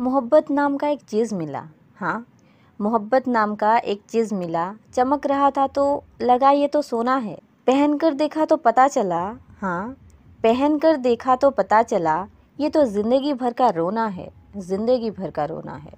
मोहब्बत नाम का एक चीज़ मिला। हाँ मोहब्बत नाम का एक चीज़ मिला। चमक रहा था तो लगा ये तो सोना है। पहन कर देखा तो पता चला। हाँ। पहन कर देखा तो पता चला ये तो ज़िंदगी भर का रोना है। ज़िंदगी भर का रोना है।